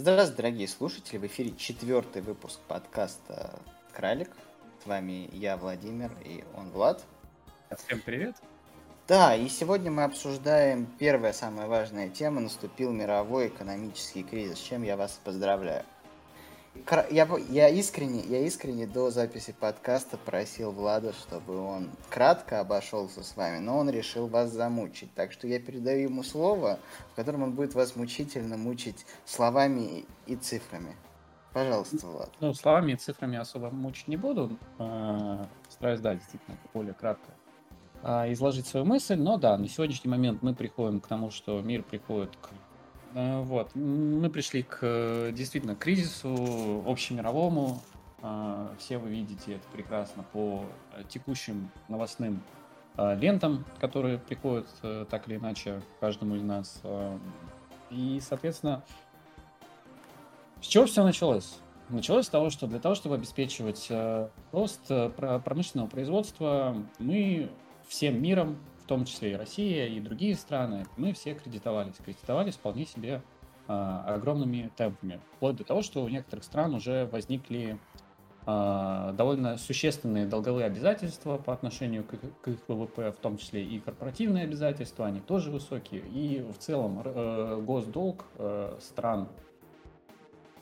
Здравствуйте, дорогие слушатели! В эфире четвертый выпуск подкаста «Кралик». С вами я, Владимир, и он, Влад. Всем привет! Да, и сегодня мы обсуждаем первая самая важная тема. Наступил мировой экономический кризис, с чем я вас поздравляю. Я, я, искренне, я искренне до записи подкаста просил Влада, чтобы он кратко обошелся с вами, но он решил вас замучить. Так что я передаю ему слово, в котором он будет вас мучительно мучить словами и цифрами. Пожалуйста, Влад. Ну, словами и цифрами особо мучить не буду. А, стараюсь, да, действительно, более кратко а, изложить свою мысль. Но да, на сегодняшний момент мы приходим к тому, что мир приходит к вот. Мы пришли к э, действительно кризису общемировому. Э, все вы видите это прекрасно по текущим новостным лентам, которые приходят так или иначе каждому из нас. И, соответственно, с чего все началось? Началось с того, что для того, чтобы обеспечивать рост промышленного производства, мы всем миром том числе и Россия, и другие страны, мы все кредитовались. Кредитовались вполне себе а, огромными темпами. Вплоть до того, что у некоторых стран уже возникли а, довольно существенные долговые обязательства по отношению к, к их ВВП, в том числе и корпоративные обязательства, они тоже высокие. И в целом э, госдолг э, стран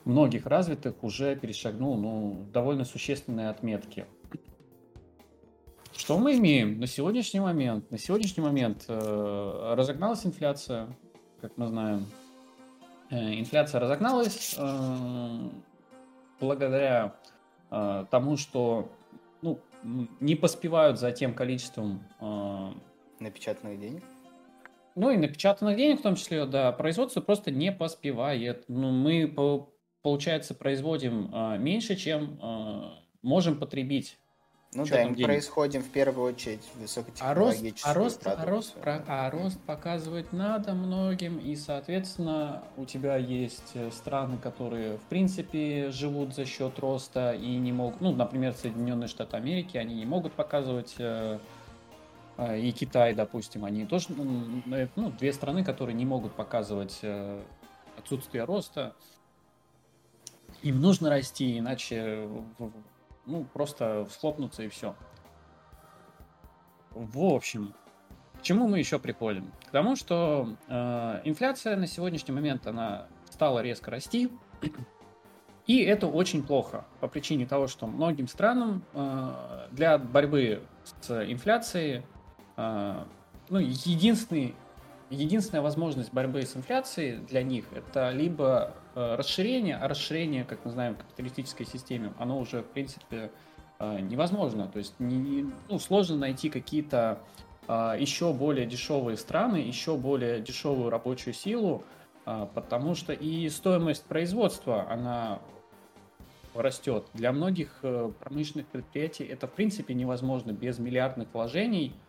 многих развитых уже перешагнул ну, довольно существенные отметки. Что мы имеем на сегодняшний момент? На сегодняшний момент э, разогналась инфляция, как мы знаем. Э, инфляция разогналась э, благодаря э, тому, что ну, не поспевают за тем количеством... Э, напечатанных денег? Ну и напечатанных денег в том числе, да. Производство просто не поспевает. Ну, мы, получается, производим э, меньше, чем э, можем потребить ну да, мы происходим в первую очередь высокотехнологическую а рост, а рост, а рост, про, а рост показывать надо многим, и, соответственно, у тебя есть э, страны, которые, в принципе, живут за счет роста и не могут, ну, например, Соединенные Штаты Америки, они не могут показывать, э, э, и Китай, допустим, они тоже, ну, ну, две страны, которые не могут показывать отсутствие роста, им нужно расти, иначе ну, просто схлопнуться и все. В общем, к чему мы еще приходим? К тому, что э, инфляция на сегодняшний момент она стала резко расти, и это очень плохо по причине того, что многим странам э, для борьбы с инфляцией э, ну, единственный единственная возможность борьбы с инфляцией для них это либо расширение, а расширение, как мы знаем, в капиталистической системе, оно уже, в принципе, э, невозможно. То есть не, ну, сложно найти какие-то э, еще более дешевые страны, еще более дешевую рабочую силу, потому что и стоимость производства, она растет. Для многих промышленных предприятий это, в принципе, невозможно без миллиардных вложений – Э,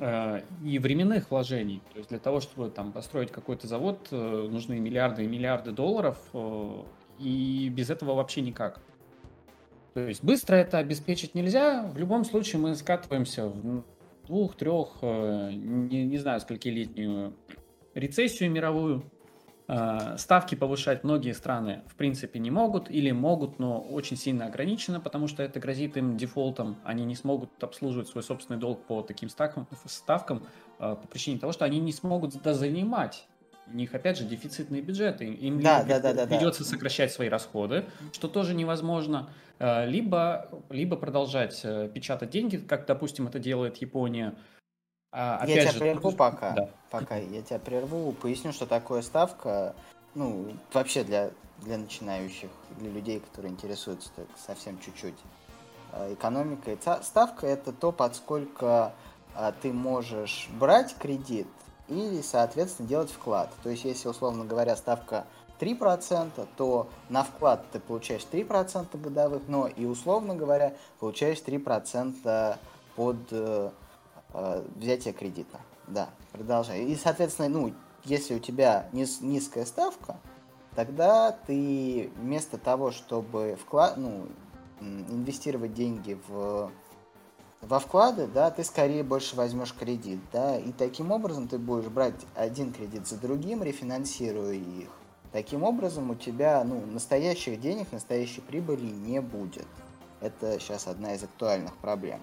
и временных вложений. То есть для того, чтобы там построить какой-то завод, э, нужны миллиарды и миллиарды долларов, э, и без этого вообще никак. То есть быстро это обеспечить нельзя. В любом случае мы скатываемся в двух, трех, не, не знаю, сколькилетнюю рецессию мировую. Э, ставки повышать многие страны в принципе не могут или могут, но очень сильно ограничено, потому что это грозит им дефолтом. Они не смогут обслуживать свой собственный долг по таким ставкам, ставкам э, по причине того, что они не смогут занимать. У них, опять же, дефицитные бюджеты. Им да, либо да, да, придется да. сокращать свои расходы, что тоже невозможно, э, либо, либо продолжать печатать деньги, как, допустим, это делает Япония, а, я тебя же, прерву пока. Да. Пока я тебя прерву, поясню, что такое ставка. Ну, вообще для, для начинающих, для людей, которые интересуются так, совсем чуть-чуть а, экономикой. Ставка это то, под сколько а, ты можешь брать кредит или, соответственно, делать вклад. То есть, если, условно говоря, ставка 3%, то на вклад ты получаешь 3% годовых, но и, условно говоря, получаешь 3% под э, взятия кредита. Да, продолжай. И, соответственно, ну, если у тебя низ, низкая ставка, тогда ты вместо того, чтобы вклад, ну, инвестировать деньги в во вклады, да, ты скорее больше возьмешь кредит, да, и таким образом ты будешь брать один кредит за другим, рефинансируя их, Таким образом, у тебя ну, настоящих денег, настоящей прибыли не будет. Это сейчас одна из актуальных проблем.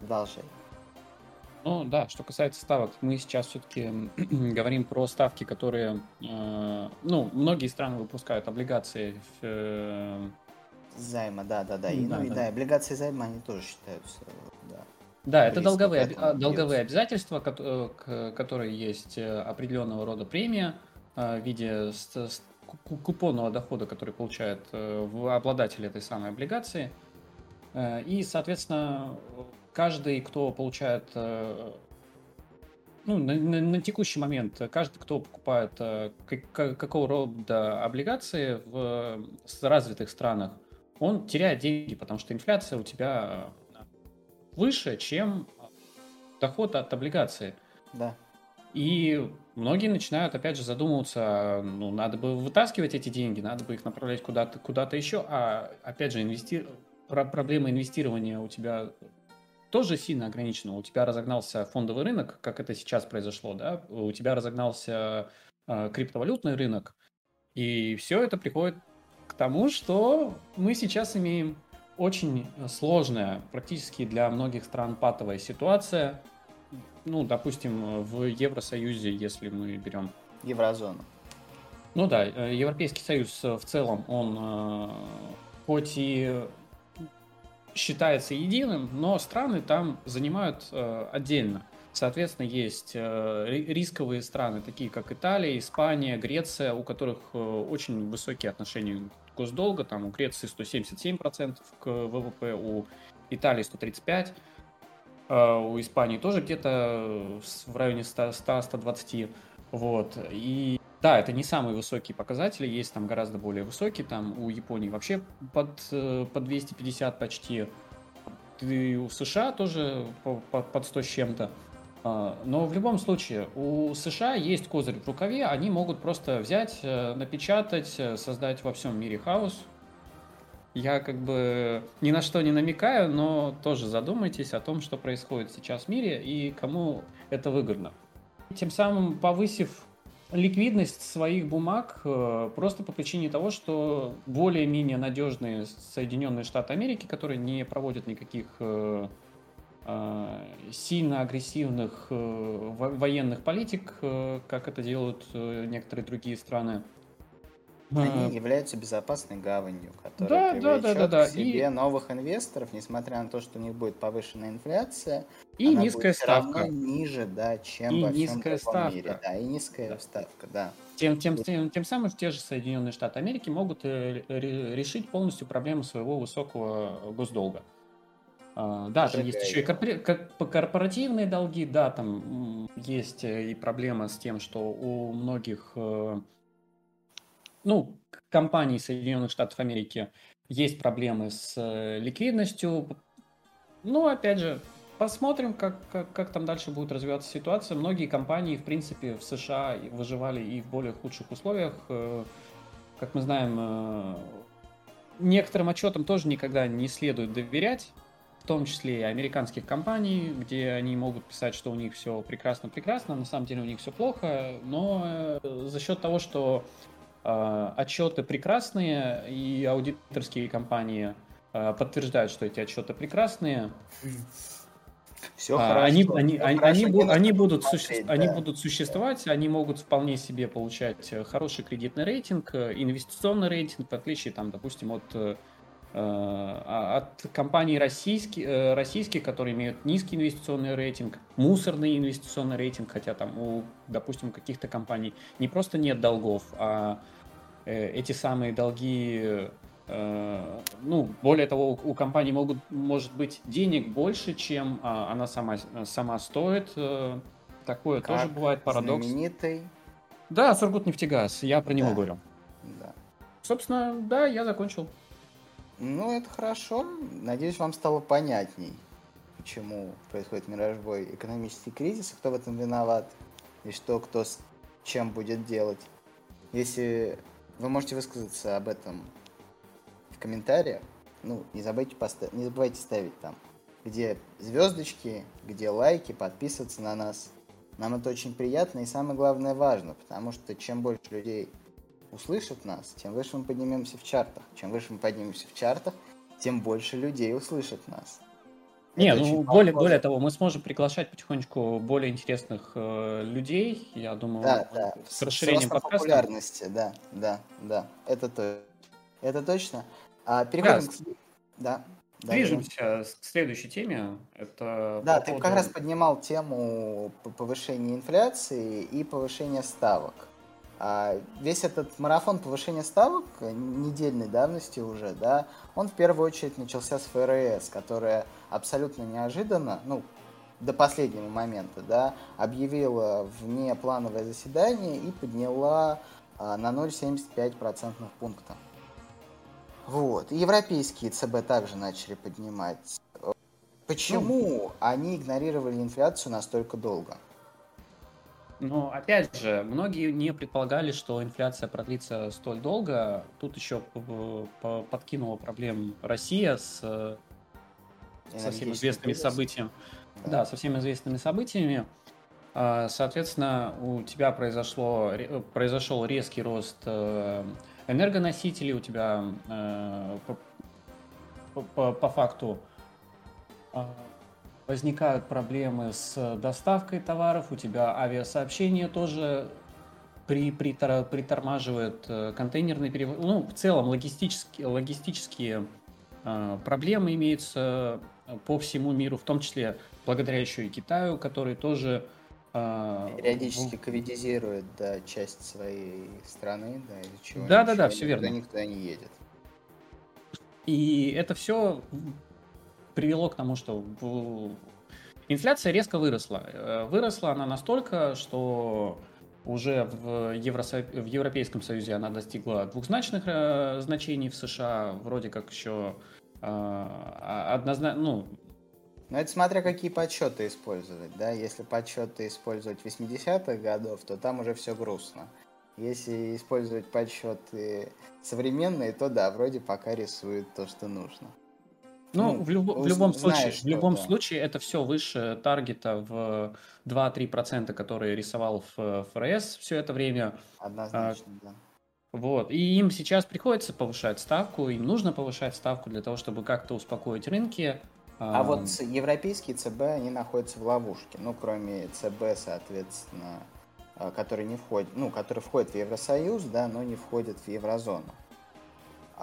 Продолжай. Ну да, что касается ставок, мы сейчас все-таки говорим про ставки, которые, э, ну, многие страны выпускают облигации. В, э... Займа, да, да, да. И, да, ну, да. И, да, облигации займа, они тоже считаются, да. Да, это долговые, долговые обязательства, э, которые есть э, определенного рода премия э, в виде купонного дохода, который получает обладатель этой самой облигации. И, соответственно, каждый, кто получает ну, на, на, на текущий момент каждый, кто покупает как, какого рода облигации в развитых странах, он теряет деньги, потому что инфляция у тебя выше, чем доход от облигации. Да. И многие начинают, опять же, задумываться, ну, надо бы вытаскивать эти деньги, надо бы их направлять куда-то куда еще, а, опять же, инвести... проблема инвестирования у тебя тоже сильно ограничена. У тебя разогнался фондовый рынок, как это сейчас произошло, да, у тебя разогнался э, криптовалютный рынок, и все это приходит к тому, что мы сейчас имеем очень сложная, практически для многих стран патовая ситуация. Ну, допустим, в Евросоюзе, если мы берем... Еврозону. Ну да, э, Европейский Союз в целом, он э, хоть и считается единым, но страны там занимают э, отдельно. Соответственно, есть рисковые страны, такие как Италия, Испания, Греция, у которых очень высокие отношения госдолга, там у Греции 177% к ВВП, у Италии 135%, а у Испании тоже где-то в районе 100-120%. Вот. И да, это не самые высокие показатели, есть там гораздо более высокие, там у Японии вообще под, э, под 250 почти, и у США тоже под 100 с чем-то. А, но в любом случае, у США есть козырь в рукаве, они могут просто взять, э, напечатать, э, создать во всем мире хаос. Я как бы ни на что не намекаю, но тоже задумайтесь о том, что происходит сейчас в мире и кому это выгодно. Тем самым повысив ликвидность своих бумаг э, просто по причине того, что более-менее надежные Соединенные Штаты Америки, которые не проводят никаких Э, сильно агрессивных э, военных политик, э, как это делают некоторые другие страны. Они являются безопасной гаванью, которая да, привлечет да, да, да, к себе и... новых инвесторов, несмотря на то, что у них будет повышенная инфляция. И она низкая будет ставка. Равно ниже, да, чем и во всем низкая ставка. мире. Да, и низкая да. ставка, да. Тем, тем, тем, тем самым те же Соединенные Штаты Америки могут решить полностью проблему своего высокого госдолга. А, да, там есть еще и корпори... корпоративные долги, да, там есть э, и проблема с тем, что у многих, э, ну, компаний Соединенных Штатов Америки есть проблемы с э, ликвидностью. Ну, опять же, посмотрим, как, как, как там дальше будет развиваться ситуация. Многие компании, в принципе, в США выживали и в более худших условиях. Как мы знаем, некоторым отчетам тоже никогда не следует доверять в том числе и американских компаний, где они могут писать, что у них все прекрасно-прекрасно, на самом деле у них все плохо, но э, за счет того, что э, отчеты прекрасные и аудиторские компании э, подтверждают, что эти отчеты прекрасные, все а, хорошо. Они, они, они, они, они, будут суще... да. они будут существовать, они могут вполне себе получать э, хороший кредитный рейтинг, э, инвестиционный рейтинг, в отличие, там, допустим, от Э, а от компаний российских, э, российских, которые имеют низкий инвестиционный рейтинг, мусорный инвестиционный рейтинг, хотя там у, допустим, каких-то компаний не просто нет долгов, а э, эти самые долги, ну, более того, у компании могут, может быть денег больше, чем а, она сама, сама стоит. Такое как тоже бывает парадокс. Знаменитый. Да, Сургутнефтегаз, я про него да. говорю. Да. Собственно, да, я закончил. Ну, это хорошо. Надеюсь, вам стало понятней, почему происходит мировой экономический кризис, кто в этом виноват, и что кто с чем будет делать. Если вы можете высказаться об этом в комментариях, ну, не забывайте, поставить, не забывайте ставить там, где звездочки, где лайки, подписываться на нас. Нам это очень приятно и самое главное важно, потому что чем больше людей услышат нас, тем выше мы поднимемся в чартах. Чем выше мы поднимемся в чартах, тем больше людей услышат нас. Не, ну более, более того, мы сможем приглашать потихонечку более интересных э, людей, я думаю, да, да. с расширением с подкаста. популярности, да, да, да, это то, это точно. А переходим да. к... Да. Движемся да, к следующей теме. Это да, ты поводу... как раз поднимал тему повышения инфляции и повышения ставок. А весь этот марафон повышения ставок недельной давности уже, да, он в первую очередь начался с ФРС, которая абсолютно неожиданно, ну, до последнего момента, да, объявила внеплановое заседание и подняла а, на 0,75 процентных пункта. Вот. И европейские ЦБ также начали поднимать. Почему ну, они игнорировали инфляцию настолько долго? Но опять же, многие не предполагали, что инфляция продлится столь долго. Тут еще подкинула проблем Россия с со всеми известными событиями. Да. да, со всеми известными событиями. А, соответственно, у тебя произошло, произошел резкий рост э, энергоносителей, у тебя э, по, по, по факту а, возникают проблемы с доставкой товаров, у тебя авиасообщение тоже при, притор, притормаживает э, контейнерный перевод. Ну, в целом логистические, логистические э, проблемы имеются э, по всему миру, в том числе благодаря еще и Китаю, который тоже э, периодически ковидизирует да, часть своей страны, да, из чего да, да, да, все верно. Никуда не едет. И это все привело к тому, что инфляция резко выросла. Э, выросла она настолько, что уже в, Евросо... в Европейском Союзе она достигла двухзначных э, значений в США, вроде как еще э, однозначно, ну... Ну, это смотря какие подсчеты использовать, да, если подсчеты использовать 80-х годов, то там уже все грустно. Если использовать подсчеты современные, то да, вроде пока рисует то, что нужно. Ну, ну в, люб, в любом случае, в любом да. случае это все выше таргета в 2-3%, которые рисовал в ФРС все это время. Однозначно, а, да. Вот. И им сейчас приходится повышать ставку, им нужно повышать ставку для того, чтобы как-то успокоить рынки. А, а вот европейские ЦБ, они находятся в ловушке. Ну, кроме ЦБ, соответственно, а, который не входит, ну, который входит в Евросоюз, да, но не входит в еврозону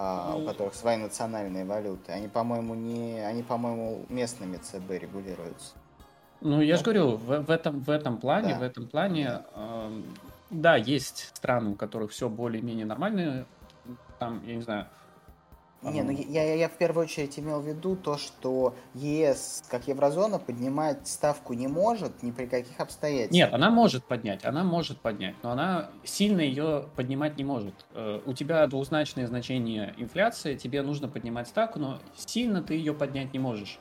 а, у которых свои национальные валюты. Они, по-моему, не, они, по-моему, местными ЦБ регулируются. Ну, я же говорю, в, в этом в этом плане, да. в этом плане, э, да, есть страны, у которых все более-менее нормально. Там, я не знаю, не, ну я, я, я в первую очередь имел в виду то, что ЕС, как еврозона, поднимать ставку не может ни при каких обстоятельствах. Нет, она может поднять, она может поднять, но она сильно ее поднимать не может. Э, у тебя двузначное значение инфляции, тебе нужно поднимать ставку, но сильно ты ее поднять не можешь.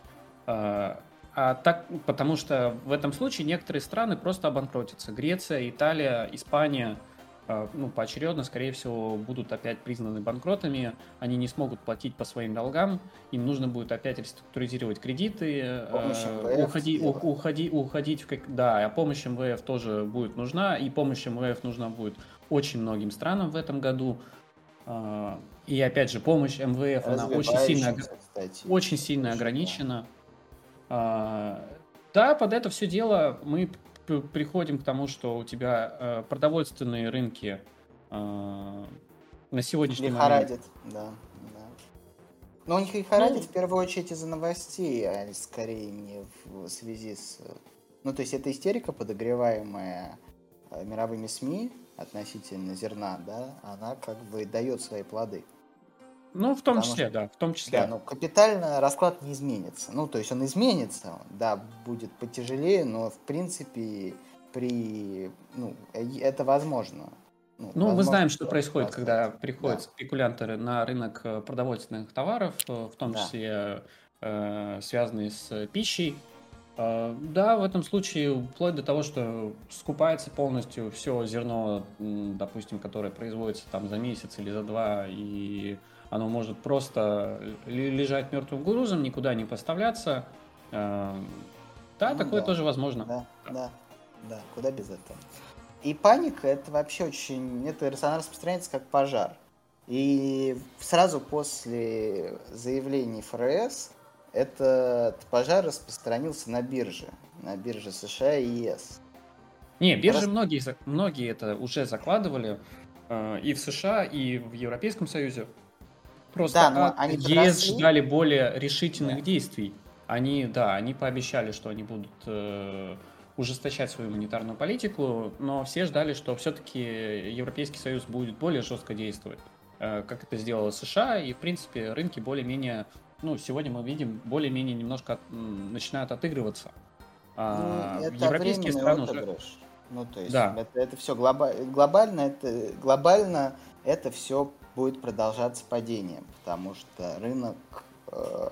Э, а так, потому что в этом случае некоторые страны просто обанкротятся. Греция, Италия, Испания – ну, поочередно, скорее всего, будут опять признаны банкротами, они не смогут платить по своим долгам, им нужно будет опять реструктуризировать кредиты, э, уходи, у, уходи, уходить в как... Да, а помощь МВФ тоже будет нужна, и помощь МВФ нужна будет очень многим странам в этом году. Э, и опять же, помощь МВФ, она очень сильно, кстати, очень сильно ограничена. Э, да, под это все дело мы приходим к тому, что у тебя э, продовольственные рынки э, на сегодняшний лихорадит, момент... да, да. Но у них лихорадит ну, в первую очередь из-за новостей, а скорее не в связи с... Ну, то есть это истерика, подогреваемая э, мировыми СМИ относительно зерна, да, она как бы дает свои плоды. Ну, в том Потому числе, что, да, в том числе. Да, ну, капитально расклад не изменится. Ну, то есть он изменится, да, будет потяжелее, но, в принципе, при... Ну, э, это возможно. Ну, ну мы знаем, что происходит, когда приходят да. спекулянты на рынок э, продовольственных товаров, э, в том числе э, связанные с пищей. Э, да, в этом случае вплоть до того, что скупается полностью все зерно, допустим, которое производится там за месяц или за два, и оно может просто лежать мертвым грузом, никуда не поставляться. Э, да, ну, такое да. тоже возможно. Да, да, да, куда без этого. И паника это вообще очень, это она распространяется как пожар. И сразу после заявлений ФРС этот пожар распространился на бирже, на бирже США и ЕС. Не, биржи Раз... многие, многие это уже закладывали э, и в США, и в Европейском Союзе. Просто да, но они ЕС ждали более решительных да. действий. Они, да, они пообещали, что они будут э, ужесточать свою монетарную политику, но все ждали, что все-таки Европейский Союз будет более жестко действовать, э, как это сделала США, и, в принципе, рынки более-менее, ну, сегодня мы видим, более-менее немножко от, начинают отыгрываться. А, ну, это европейские страны уже... Ну, то есть, да. это, это все глоба... глобально, это, глобально это все будет продолжаться падением, потому что рынок э,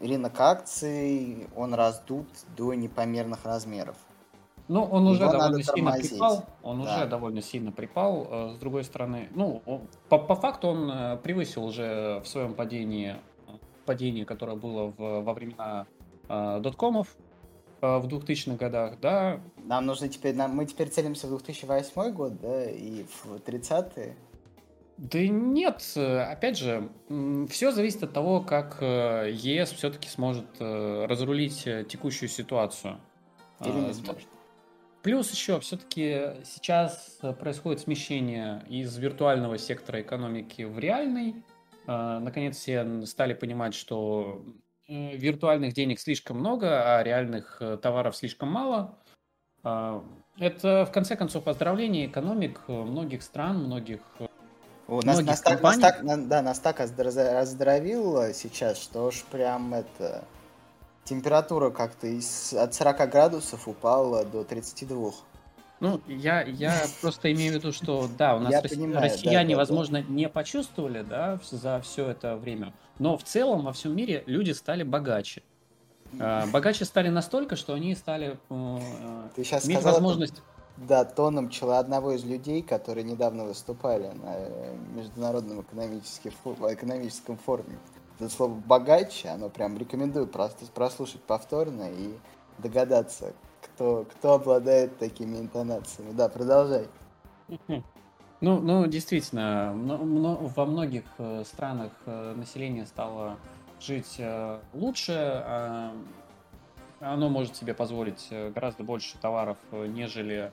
рынок акций, он раздут до непомерных размеров. Ну, он уже довольно сильно припал. Он да. уже довольно сильно припал. Э, с другой стороны, ну, по, по факту он э, превысил уже в своем падении падение, которое было в, во времена э, доткомов э, в 2000-х годах, да. Нам нужно теперь, нам, мы теперь целимся в 2008 год, да, и в 30-е. Да нет, опять же, все зависит от того, как э, ЕС все-таки сможет э, разрулить э, текущую ситуацию. Или не а, сможет. Плюс еще все-таки сейчас происходит смещение из виртуального сектора экономики в реальный. Наконец все стали понимать, что виртуальных денег слишком много, а реальных товаров слишком мало. Это, в конце концов, поздравление экономик многих стран, многих о, нас, нас, так, нас, так, да, нас так раздравил сейчас, что уж прям это... Температура как-то из, от 40 градусов упала до 32. Ну, я, я просто имею в виду, что да, у нас я понимаю, россияне, да, возможно, да. не почувствовали, да, за все это время, но в целом во всем мире люди стали богаче. А, богаче стали настолько, что они стали э, Ты сейчас иметь возможность да, тоном чела одного из людей, которые недавно выступали на э, Международном экономическом, экономическом форуме. Это слово «богаче», оно прям рекомендую просто прослушать повторно и догадаться, кто, кто обладает такими интонациями. Да, продолжай. Ну, ну действительно, во многих э, странах э, население стало жить лучше, а оно может себе позволить гораздо больше товаров, нежели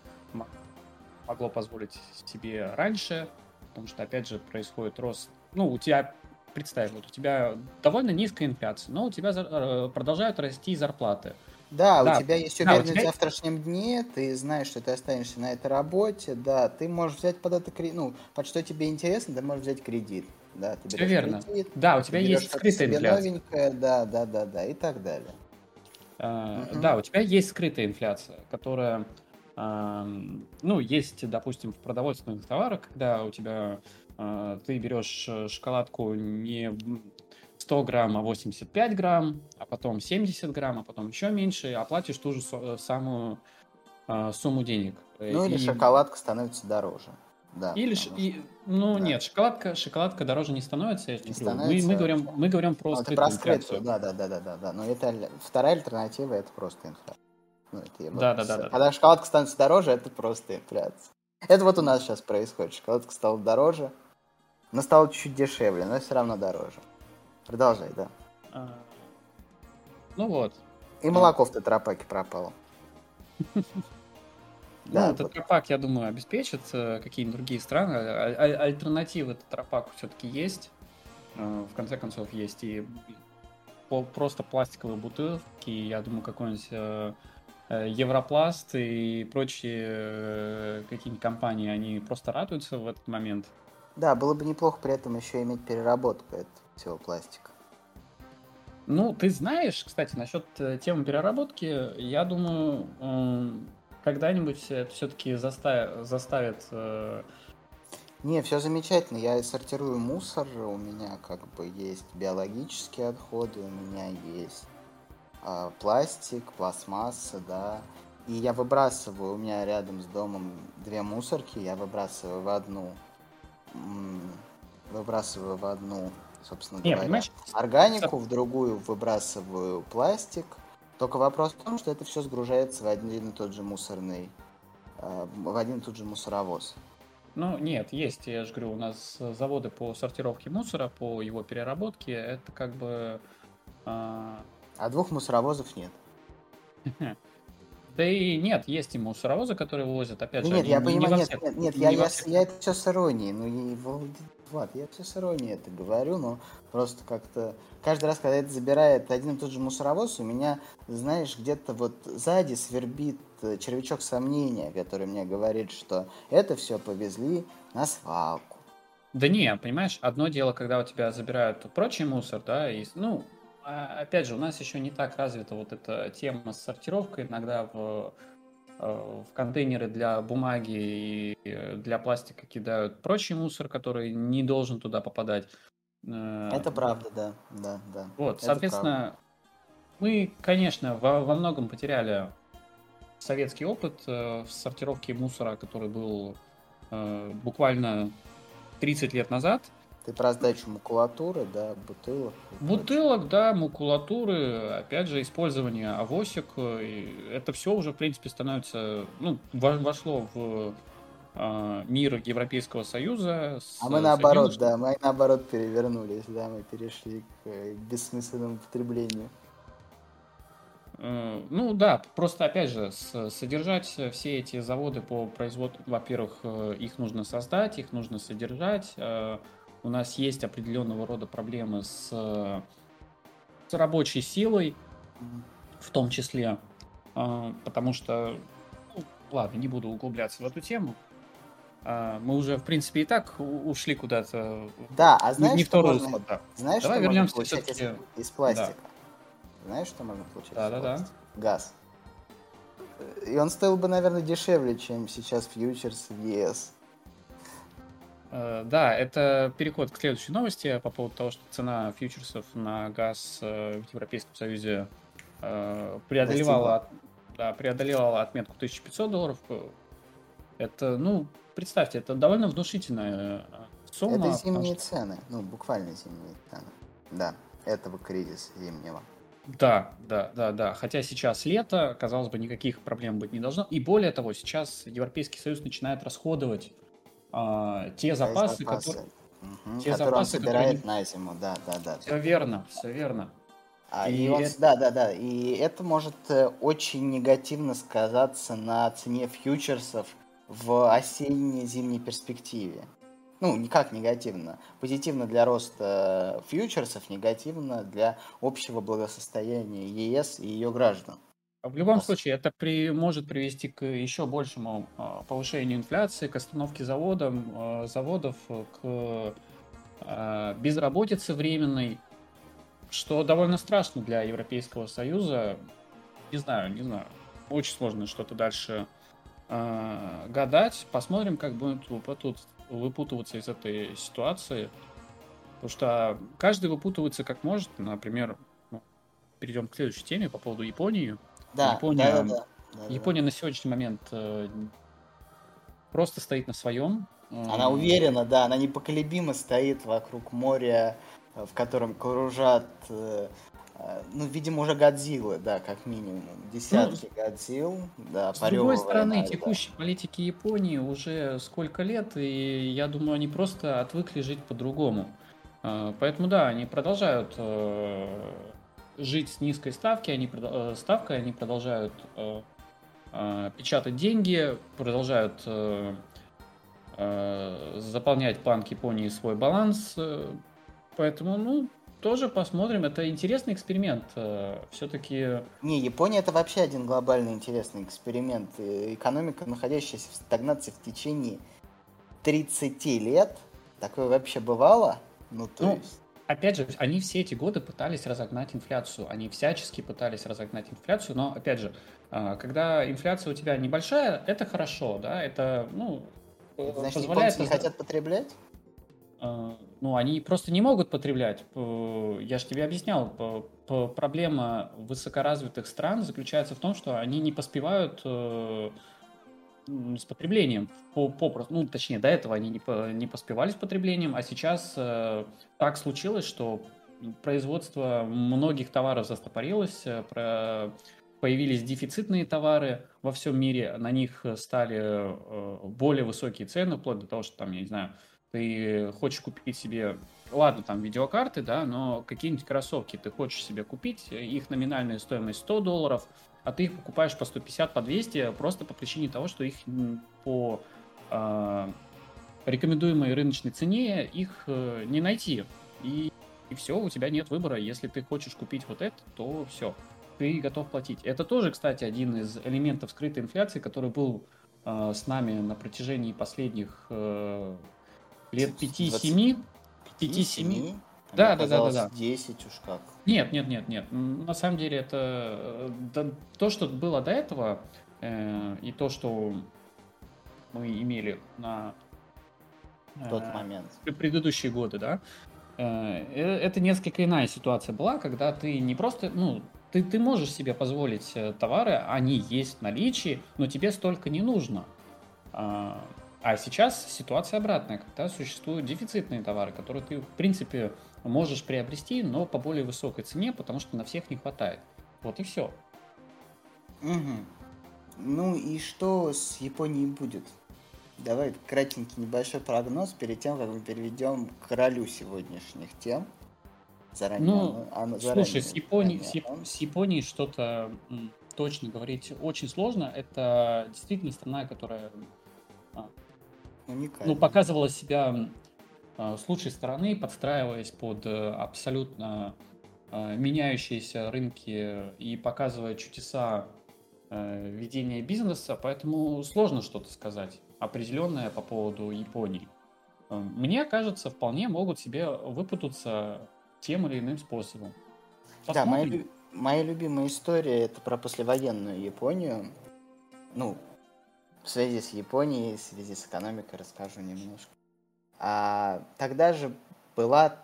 могло позволить себе раньше, потому что, опять же, происходит рост. Ну, у тебя, представь, вот у тебя довольно низкая инфляция, но у тебя э, продолжают расти зарплаты. Да, да, у тебя есть уверенность да, тебя... в завтрашнем дне, ты знаешь, что ты останешься на этой работе, да, ты можешь взять под это кредит, ну, под что тебе интересно, ты можешь взять кредит, да, ты Все верно. Кредит, да, у тебя есть скрытая инфляция. Новенькое, да, да, да, да, и так далее. Угу. Да, у тебя есть скрытая инфляция, которая ну, есть, допустим, в продовольственных товарах, когда у тебя а, ты берешь э, шоколадку не 100 грамм, а 85 грамм, а потом 70 грамм, а потом еще меньше, и оплатишь ту же э, самую сумму денег. Ну, или и... шоколадка становится дороже. Да, Или и, ну да. нет, шоколадка, шоколадка дороже не становится, я не становится. Мы, мы говорим, мы говорим про ну, скрытую инфляцию. Да, да, да, да, да, да. Но это вторая альтернатива это просто инфляция. Ну, это да, да, да, да. Когда шоколадка становится дороже, это просто инфляция. Это вот у нас сейчас происходит. Шоколадка стала дороже, но стала чуть-чуть дешевле, но все равно дороже. Продолжай, да. А... Ну вот. И молоко в тетрапаке пропало. Да, ну, тетрапак, я думаю, обеспечит э, какие-нибудь другие страны. А, а, альтернативы тетрапаку все-таки есть. Э, в конце концов, есть и просто пластиковые бутылки. Я думаю, какой-нибудь э, Европласт и прочие какие-нибудь компании, они просто радуются в этот момент. Да, было бы неплохо при этом еще иметь переработку этого всего пластика. Ну, ты знаешь, кстати, насчет темы переработки, я думаю, когда-нибудь это все-таки заставит... заставит не, все замечательно. Я сортирую мусор, у меня как бы есть биологические отходы, у меня есть э, пластик, пластмасса, да. И я выбрасываю, у меня рядом с домом две мусорки, я выбрасываю в одну, выбрасываю в одну, собственно Нет, говоря, понимаешь? органику, в другую выбрасываю пластик. Только вопрос в том, что это все сгружается в один и тот же мусорный э, в один и тот же мусоровоз. Ну, нет, есть, я же говорю, у нас заводы по сортировке мусора, по его переработке, это как бы... А, а двух мусоровозов нет. Да и нет, есть и мусоровозы, которые вывозят, опять же. Нет, я понимаю, нет, нет, я это все с иронией, ну, Влад, я все с иронией это говорю, но просто как-то каждый раз, когда это забирает один и тот же мусоровоз, у меня, знаешь, где-то вот сзади свербит э, червячок сомнения, который мне говорит, что это все повезли на свалку. Да не, понимаешь, одно дело, когда у тебя забирают прочий мусор, да, и, ну, а, опять же, у нас еще не так развита вот эта тема с сортировкой. Иногда в, в контейнеры для бумаги и э, для пластика кидают прочий мусор, который не должен туда попадать. Э, Это правда, да, да, да. Вот, Это соответственно, правда. мы, конечно, во, во многом потеряли советский опыт в сортировке мусора, который был буквально 30 лет назад. Ты про сдачу макулатуры, да, бутылок? Бутылок, да, макулатуры, опять же, использование авосик. Это все уже, в принципе, становится, ну, вошло в э, мир Европейского Союза. С, а мы наоборот, да, мы наоборот перевернулись, да, мы перешли к э, бессмысленному потреблению. Э, ну да, просто опять же, содержать все эти заводы по производству, во-первых, э, их нужно создать, их нужно содержать, у нас есть определенного рода проблемы с, с рабочей силой, в том числе, а, потому что, ну, ладно, не буду углубляться в эту тему. А, мы уже, в принципе, и так ушли куда-то. Да, а знаешь, не, что можно, да. знаешь, Давай что вернемся можно получать из, из пластика? Да. Знаешь, что можно получать да, из да, пластика? Да. Газ. И он стоил бы, наверное, дешевле, чем сейчас фьючерс в ЕС. Э, да, это переход к следующей новости по поводу того, что цена фьючерсов на газ э, в Европейском Союзе э, преодолевала, да, преодолевала отметку 1500 долларов. Это, ну, представьте, это довольно внушительная сумма. Это зимние что... цены, ну, буквально зимние цены. Да, этого кризиса зимнего. Да, да, да, да. Хотя сейчас лето, казалось бы, никаких проблем быть не должно. И более того, сейчас Европейский Союз начинает расходовать а, те запасы, запасы. которые... Угу, те которые запасы, он собирает которые... на зиму, да, да, да. Все верно, все верно. А, и, и он, это... Да, да, да. И это может э, очень негативно сказаться на цене фьючерсов в осенне-зимней перспективе. Ну, никак негативно. Позитивно для роста фьючерсов, негативно для общего благосостояния ЕС и ее граждан. В любом случае, это при, может привести к еще большему а, повышению инфляции, к остановке заводам, а, заводов, к а, безработице временной, что довольно страшно для Европейского Союза. Не знаю, не знаю. Очень сложно что-то дальше гадать. Посмотрим, как будет выпутываться из этой ситуации. Потому что каждый выпутывается как может. Например, ну, перейдем к следующей теме по поводу Японии. Да, Япония, да, да, да, Япония на сегодняшний момент э, просто стоит на своем. Она уверена, да, она непоколебимо стоит вокруг моря, э, в котором кружат, э, ну, видимо, уже Годзиллы, да, как минимум. Десятки ну, Годзилл, да, С другой стороны, война, текущей да. политики Японии уже сколько лет, и я думаю, они просто отвыкли жить по-другому. Поэтому, да, они продолжают жить с низкой ставки, они, э, ставкой, они продолжают э, э, печатать деньги, продолжают э, э, заполнять план Японии свой баланс. Поэтому, ну, тоже посмотрим. Это интересный эксперимент. Все-таки... Не, Япония это вообще один глобальный интересный эксперимент. Экономика, находящаяся в стагнации в течение 30 лет. Такое вообще бывало? Ну, то ну, есть опять же, они все эти годы пытались разогнать инфляцию, они всячески пытались разогнать инфляцию, но, опять же, а, когда инфляция у тебя небольшая, это хорошо, да, это, ну, Значит, позволяет... не хотят потреблять? А, ну, они просто не могут потреблять. Я же тебе объяснял, проблема высокоразвитых стран заключается в том, что они не поспевают э, с потреблением. По, по, ну, точнее, до этого они не, по, не поспевали с потреблением, а сейчас э, так случилось, что производство многих товаров застопорилось, э, про, появились дефицитные товары во всем мире, на них стали э, более высокие цены, вплоть до того, что там, я не знаю, ты хочешь купить себе, ладно, там видеокарты, да, но какие-нибудь кроссовки ты хочешь себе купить, их номинальная стоимость 100 долларов, а ты их покупаешь по 150, по 200, просто по причине того, что их по э, рекомендуемой рыночной цене их э, не найти. И, и все, у тебя нет выбора. Если ты хочешь купить вот это, то все, ты готов платить. Это тоже, кстати, один из элементов скрытой инфляции, который был э, с нами на протяжении последних э, лет 5-7. 5-7. Да, да, да, да, да. 10 уж как. Нет, нет, нет, нет. На самом деле это э, да, то, что было до этого, э, и то, что мы имели на в тот э, момент. Предыдущие годы, да. Э, э, это несколько иная ситуация была, когда ты не просто, ну, ты, ты можешь себе позволить товары, они есть в наличии, но тебе столько не нужно. А, а сейчас ситуация обратная, когда существуют дефицитные товары, которые ты, в принципе, можешь приобрести, но по более высокой цене, потому что на всех не хватает. Вот и все. Угу. Ну и что с Японией будет? Давай кратенький небольшой прогноз перед тем, как мы переведем к королю сегодняшних тем. Заранее. Ну, оно, заранее слушай, с Японией, с, Яп... с Японией что-то точно говорить очень сложно. Это действительно страна, которая а, ну, показывала себя а, с лучшей стороны, подстраиваясь под э, абсолютно а, меняющиеся рынки и показывая чудеса э, ведения бизнеса, поэтому сложно что-то сказать определенное по поводу Японии. Э, мне кажется, вполне могут себе выпутаться тем или иным способом. Посмотрим. Да, моя, моя любимая история это про послевоенную Японию. Ну, в связи с Японией, в связи с экономикой расскажу немножко. А, тогда же была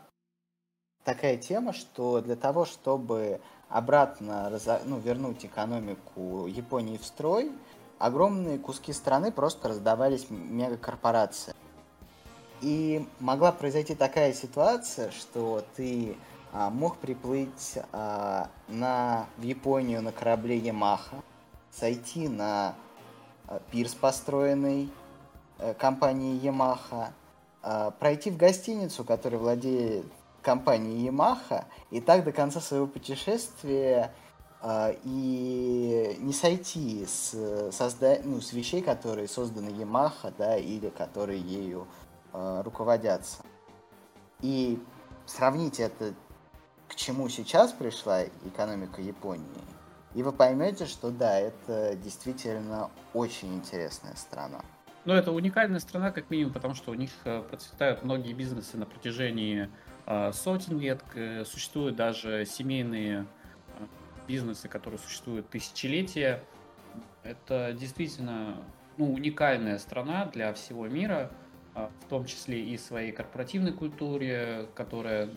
такая тема, что для того, чтобы обратно разо... ну, вернуть экономику Японии в строй, огромные куски страны просто раздавались мегакорпорациям. И могла произойти такая ситуация, что ты а, мог приплыть а, на, в Японию на корабле Ямаха, сойти на а, пирс, построенный а, компанией Ямаха, пройти в гостиницу, которая владеет компанией Ямаха, и так до конца своего путешествия а, и не сойти с, созда... ну, с вещей, которые созданы Yamaha, да, или которые ею э, руководятся. И сравнить это, к чему сейчас пришла экономика Японии, и вы поймете, что да, это действительно очень интересная страна. Ну, это уникальная страна, как минимум, потому что у них э, процветают многие бизнесы на протяжении э, сотен лет, существуют даже семейные бизнесы, которые существуют тысячелетия. Это действительно ну, уникальная страна для всего мира, а, в том числе и своей корпоративной культуре, которая,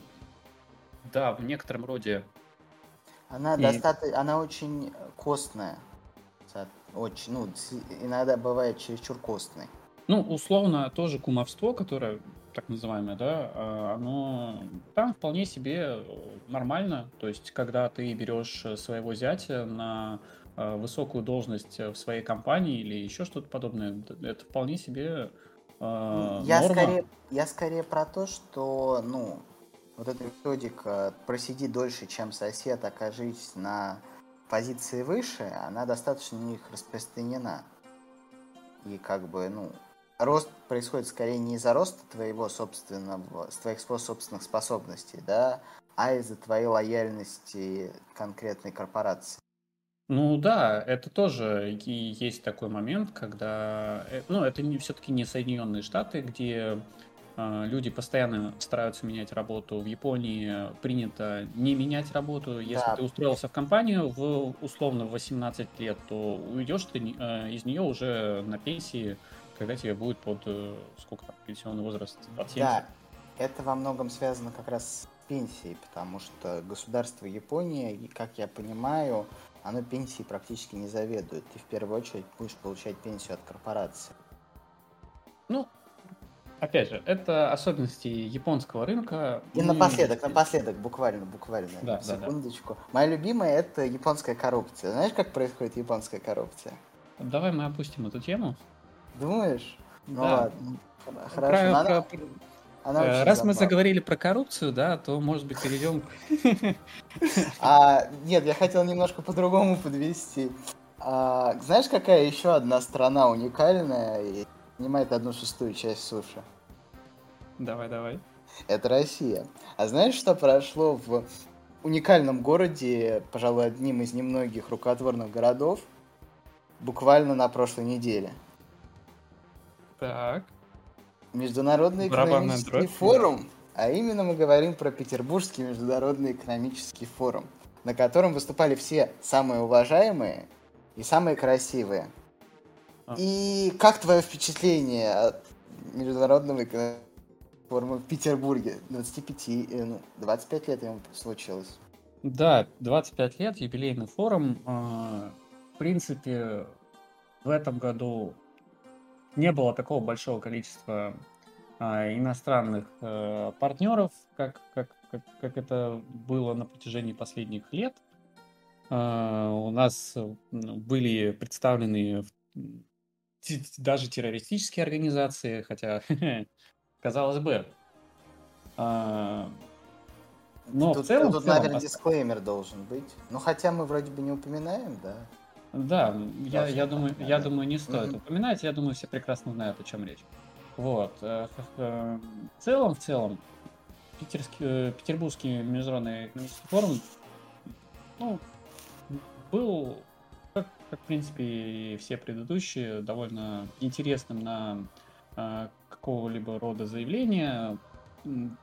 да, в некотором роде... Она, и... достаточно, она очень костная. Очень, ну, иногда бывает чересчур костной. Ну, условно, тоже кумовство, которое так называемое, да, а, оно там вполне себе нормально. То есть, когда ты берешь своего зятя на а, высокую должность в своей компании или еще что-то подобное, это вполне себе э, я норма. Скорее, я скорее про то, что, ну, вот эта методика просиди дольше, чем сосед, окажись на позиции выше, она достаточно у них распространена. И как бы, ну, рост происходит скорее не из-за роста твоего собственного, твоих собственных способностей, да, а из-за твоей лояльности конкретной корпорации. Ну да, это тоже и есть такой момент, когда, э, ну это не все-таки не Соединенные Штаты, где люди постоянно стараются менять работу. В Японии принято не менять работу. Если да. ты устроился в компанию в условно 18 лет, то уйдешь ты э, из нее уже на пенсии когда тебе будет под э, сколько там, пенсионный возраст? 70? Да, это во многом связано как раз с пенсией, потому что государство Япония, как я понимаю, оно пенсии практически не заведует. Ты в первую очередь будешь получать пенсию от корпорации. Ну, опять же, это особенности японского рынка. И Мы... напоследок, напоследок, буквально, буквально, да, секундочку. Да, да. Моя любимая это японская коррупция. Знаешь, как происходит японская коррупция? Давай мы опустим эту тему. Думаешь? Ну да. ладно. Хорошо. Про, Надо... про... Она э, Раз забавна. мы заговорили про коррупцию, да, то, может быть, перейдем А, нет, я хотел немножко по-другому подвести. А, знаешь, какая еще одна страна уникальная и занимает одну шестую часть суши? Давай, давай. Это Россия. А знаешь, что прошло в уникальном городе, пожалуй, одним из немногих рукотворных городов, буквально на прошлой неделе? Так. Международный Барабанная экономический дробь, форум. Да. А именно мы говорим про Петербургский международный экономический форум, на котором выступали все самые уважаемые и самые красивые. А. И как твое впечатление от Международного экономического форума в Петербурге? 25, э, ну, 25 лет ему случилось. Да, 25 лет, юбилейный форум. А, в принципе, в этом году не было такого большого количества а, иностранных а, партнеров, как, как, как, как это было на протяжении последних лет. А, у нас были представлены даже террористические организации, хотя, казалось бы, а, но тут, в целом... Тут, в целом, наверное, дисклеймер должен быть. Ну, хотя мы вроде бы не упоминаем, да? Да, я, я, думаю, я думаю, не стоит mm-hmm. упоминать. Я думаю, все прекрасно знают, о чем речь. Вот. Э, в целом, в целом, Питерский, э, Петербургский международный экономический форум ну, был, как, как, в принципе, и все предыдущие, довольно интересным на э, какого-либо рода заявления.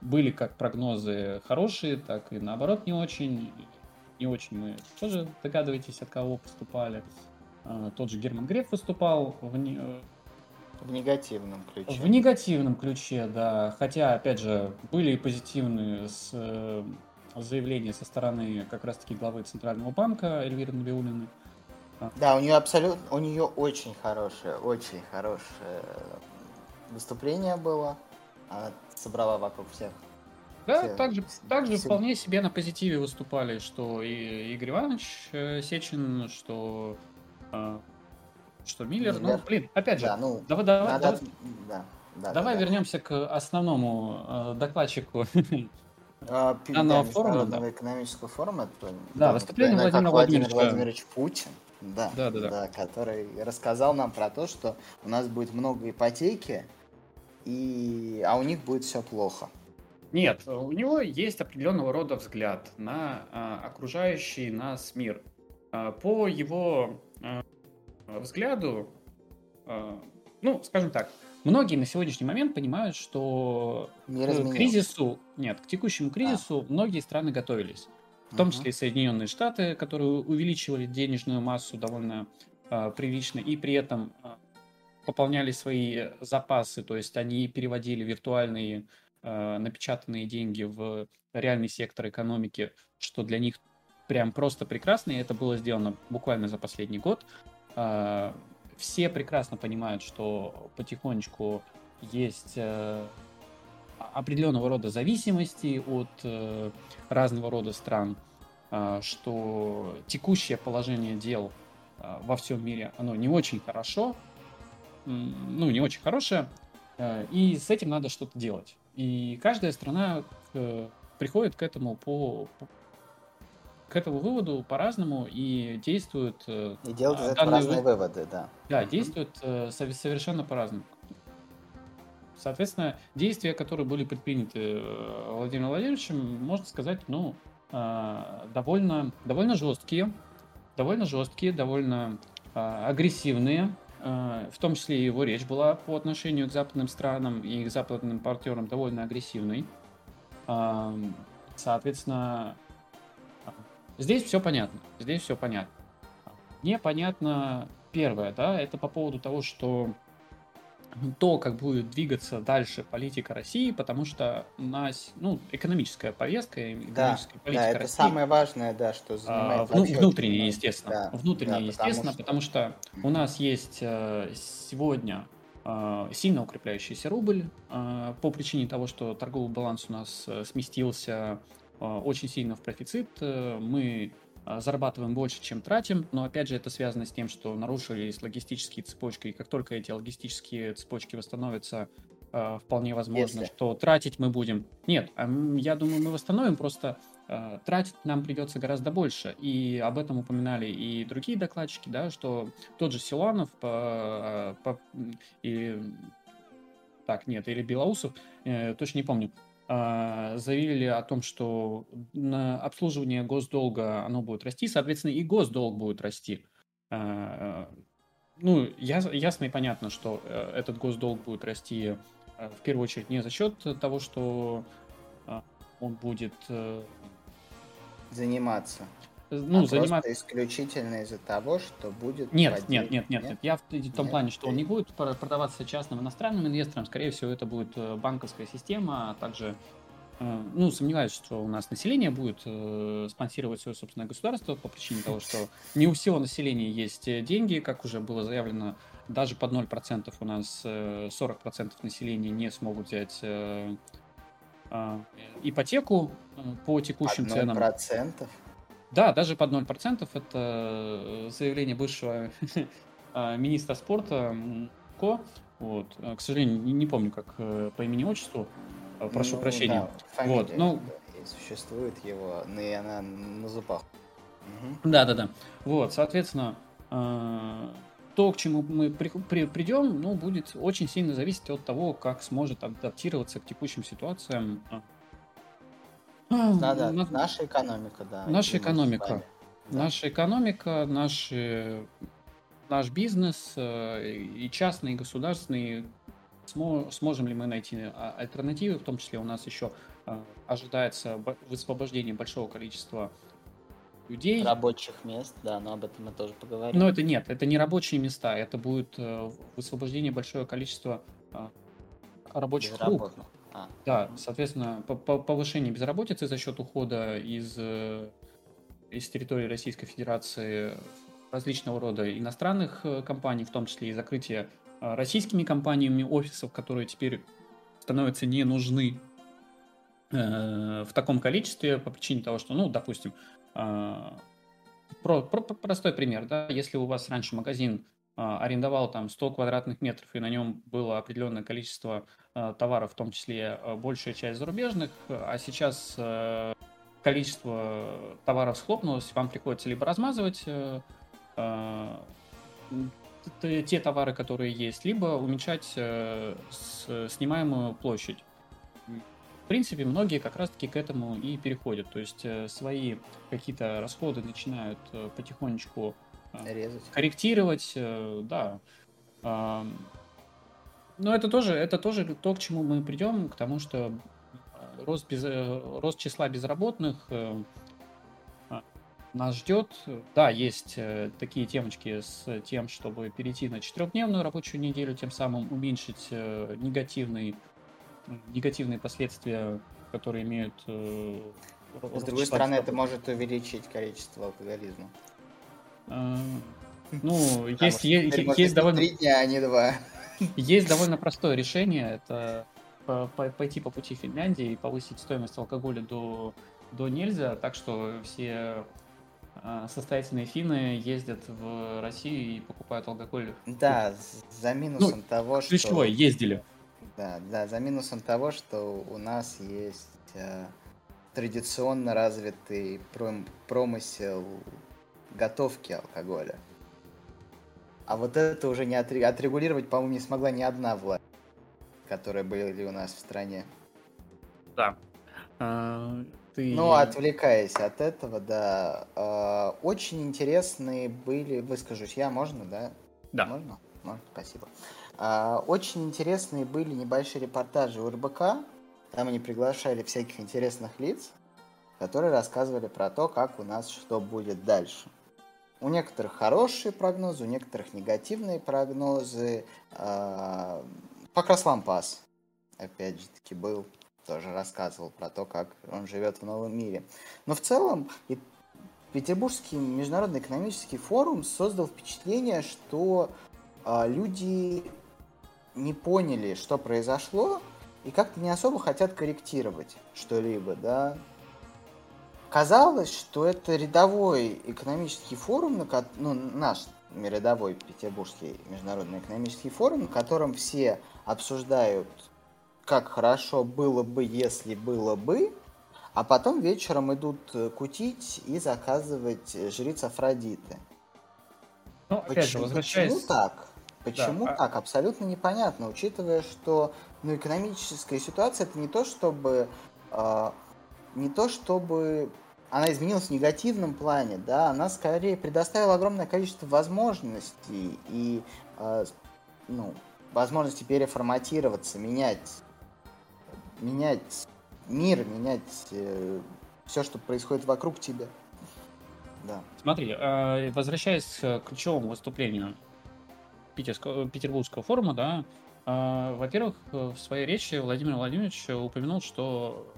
Были как прогнозы хорошие, так и наоборот не очень не очень мы тоже догадываетесь, от кого поступали. А, тот же Герман Греф выступал в. Э, в негативном ключе. В негативном ключе, да. Хотя, опять же, были и позитивные с, э, заявления со стороны как раз-таки главы Центрального банка Эльвиры Набиулиной. А. Да, у нее абсолютно, у нее очень хорошее, очень хорошее выступление было. Она собрала вокруг всех да, все, также, также все... вполне себе на позитиве выступали, что и Игорь Иванович э, Сечин, что, э, что Миллер. Миллер. Ну, блин, опять же, да, ну, давай, давай, надо... давай, да, да, давай да, вернемся да. к основному э, докладчику а, данного да, форума. Да. экономического форума. Да, выступление Владимира Владимировича. Владимирович Путин. Да, да, да, да. да, который рассказал нам про то, что у нас будет много ипотеки, и... а у них будет все плохо. Нет, у него есть определенного рода взгляд на а, окружающий нас мир. А, по его а, взгляду, а, ну, скажем так, многие на сегодняшний момент понимают, что мир к кризису, нет, к текущему кризису а. многие страны готовились. В том числе и Соединенные Штаты, которые увеличивали денежную массу довольно а, прилично, и при этом пополняли свои запасы, то есть они переводили виртуальные э, напечатанные деньги в реальный сектор экономики, что для них прям просто прекрасно, и это было сделано буквально за последний год. Э, все прекрасно понимают, что потихонечку есть э, определенного рода зависимости от э, разного рода стран, э, что текущее положение дел э, во всем мире, оно не очень хорошо, ну, не очень хорошее, э, и с этим надо что-то делать. И каждая страна к, приходит к этому по, к этому выводу по-разному и действует... Э, и делают из этого разные вы... выводы, да. Да, действует э, совершенно по-разному. Соответственно, действия, которые были предприняты э, Владимиром Владимировичем, можно сказать, ну, довольно, довольно жесткие, довольно жесткие, довольно агрессивные, в том числе его речь была по отношению к западным странам и к западным партнерам довольно агрессивной. Соответственно, здесь все понятно. Здесь все понятно. Непонятно первое, да, это по поводу того, что то, как будет двигаться дальше политика России, потому что у нас, ну, экономическая повестка, экономическая да, политика да, это России, самое важное, да, что занимает а, внутреннее, естественно, да, внутреннее, да, естественно, потому что... потому что у нас есть э, сегодня сильно укрепляющийся рубль по причине того, что торговый баланс у нас сместился очень сильно в профицит. Мы зарабатываем больше, чем тратим, но опять же это связано с тем, что нарушились логистические цепочки, и как только эти логистические цепочки восстановятся, вполне возможно, Если. что тратить мы будем. Нет, я думаю, мы восстановим, просто тратить нам придется гораздо больше. И об этом упоминали и другие докладчики, да, что тот же Силанов по, по, и так, нет, или Белоусов, э, точно не помню, заявили о том, что обслуживание госдолга оно будет расти, соответственно, и госдолг будет расти. Э, ну, яс, ясно и понятно, что э, этот госдолг будет расти э, в первую очередь не за счет того, что э, он будет э, заниматься. Ну, а заниматься исключительно из-за того, что будет. Нет, вводить... нет, нет, нет, нет. Я в, том нет? плане, что он не будет продаваться частным иностранным инвесторам. Скорее всего, это будет э, банковская система, а также э, ну, сомневаюсь, что у нас население будет э, спонсировать свое собственное государство по причине того, что не у всего населения есть деньги, как уже было заявлено, даже под 0% у нас 40% населения не смогут взять а, ипотеку по текущим под 0%? ценам. процентов? Да, даже под 0%. Это э, заявление бывшего а, министра спорта Ко. Вот. Э, к сожалению, не, помню, как по имени-отчеству. Прошу ну, прощения. Да, вот, ну, существует его, но и она на зубах. Да, да, да. Вот, соответственно, то, к чему мы при, при, придем, ну, будет очень сильно зависеть от того, как сможет адаптироваться к текущим ситуациям. Да, да, на... наша экономика, да. Наша экономика. Да. Наша экономика, наш, наш бизнес э, и частный, и государственный. Сможем ли мы найти а, альтернативы, в том числе у нас еще а, ожидается высвобождение большого количества людей. Рабочих мест, да, но об этом мы тоже поговорим. Но это нет, это не рабочие места, это будет э, высвобождение большого количества э, рабочих рук. Да, соответственно, повышение безработицы за счет ухода из, э, из территории Российской Федерации различного рода иностранных компаний, в том числе и закрытие российскими компаниями офисов, которые теперь становятся не нужны в таком количестве по причине того, что, ну, допустим, а, про, про, простой пример, да, если у вас раньше магазин арендовал там 100 квадратных метров, и на нем было определенное количество а, товаров, в том числе большая часть зарубежных, а сейчас количество товаров схлопнулось, вам приходится либо размазывать те товары, которые есть, либо уменьшать снимаемую площадь принципе, многие как раз-таки к этому и переходят. То есть э, свои какие-то расходы начинают э, потихонечку э, Резать. корректировать, да. Но это тоже, это тоже то, к чему мы придем, к тому, что рост, без, рост числа безработных нас ждет. Да, есть такие темочки с тем, чтобы перейти на четырехдневную рабочую неделю, тем самым уменьшить негативный негативные последствия, которые имеют... Э, С другой стороны, это может увеличить количество алкоголизма. А, ну, есть, есть, есть довольно... Три дня, а не два. Есть довольно простое решение. Это пойти по пути Финляндии и повысить стоимость алкоголя до, до нельзя, так что все а, состоятельные финны ездят в Россию и покупают алкоголь. Да, за минусом ну, того, что... Ключевое, ездили. Да, да, за минусом того, что у нас есть э, традиционно развитый пром промысел готовки алкоголя. А вот это уже не отре отрегулировать, по-моему, не смогла ни одна власть, которая были у нас в стране. Да. А, ты... Ну, отвлекаясь от этого, да. Э, очень интересные были, выскажусь я, можно, да? Да. Можно? Можно, спасибо. А, очень интересные были небольшие репортажи у РБК. Там они приглашали всяких интересных лиц, которые рассказывали про то, как у нас что будет дальше. У некоторых хорошие прогнозы, у некоторых негативные прогнозы. А, Покрас Лампас, опять же таки, был, тоже рассказывал про то, как он живет в новом мире. Но в целом Петербургский международный экономический форум создал впечатление, что а, люди не поняли, что произошло, и как-то не особо хотят корректировать что-либо, да. Казалось, что это рядовой экономический форум, на, ну, наш рядовой Петербургский международный экономический форум, на котором все обсуждают, как хорошо было бы, если было бы, а потом вечером идут э, кутить и заказывать жриц Афродиты. Ну, опять почему, же, возвращаясь... Почему так? Почему да, так? Абсолютно непонятно, учитывая, что ну, экономическая ситуация это не то, чтобы э, не то, чтобы она изменилась в негативном плане, да, она скорее предоставила огромное количество возможностей и э, ну, возможности переформатироваться, менять, менять мир, менять э, все, что происходит вокруг тебя. Да. Смотри, э, возвращаясь к ключевому выступлению Питерского, Петербургского форума, да, э, во-первых, в своей речи Владимир Владимирович упомянул, что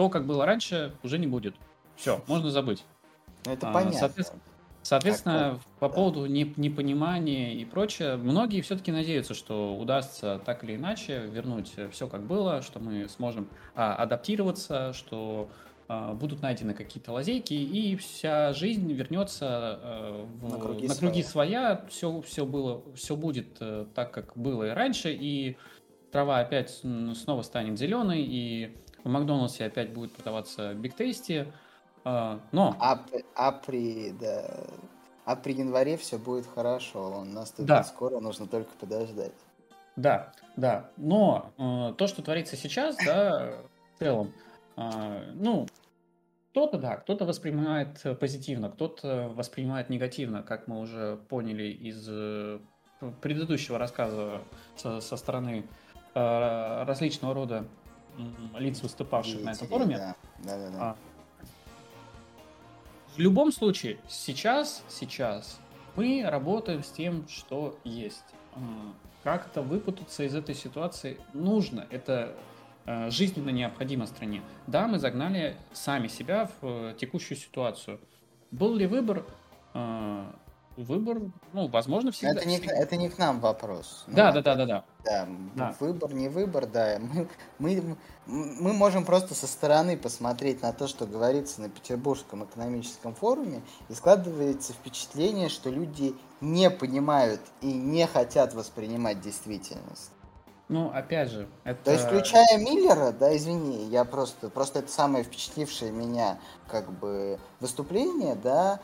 то, как было раньше, уже не будет. Все, можно забыть. Это а, понятно. Соответственно, соответственно так, по да. поводу непонимания и прочее, многие все-таки надеются, что удастся так или иначе вернуть все как было, что мы сможем а, адаптироваться, что а, будут найдены какие-то лазейки, и вся жизнь вернется а, в, на круги, на круги своя. Все, все, было, все будет а, так, как было и раньше, и трава опять снова станет зеленой, и в Макдональдсе опять будет продаваться Биг Тейсти. А, но... А, а при, да, а при январе все будет хорошо. Он наступит да. скоро, нужно только подождать. Да, да. Но э, то, что творится сейчас, да, в целом, э, ну, кто-то, да, кто-то воспринимает позитивно, кто-то воспринимает негативно, как мы уже поняли из э, предыдущего рассказа со, со стороны э, различного рода лиц, выступавших Деятелей, на этом форуме. Да, да, да. да. В любом случае, сейчас, сейчас мы работаем с тем, что есть. Как-то выпутаться из этой ситуации нужно. Это э, жизненно необходимо стране. Да, мы загнали сами себя в э, текущую ситуацию. Был ли выбор? Э, выбор, ну, возможно, всегда. Это не, это не к нам вопрос. Ну, да, да, да, да, да. Да, да. выбор, не выбор, да. Мы, мы, мы можем просто со стороны посмотреть на то, что говорится на Петербургском экономическом форуме, и складывается впечатление, что люди не понимают и не хотят воспринимать действительность. Ну, опять же, это... То есть, включая Миллера, да, извини, я просто, просто это самое впечатлившее меня, как бы, выступление, да,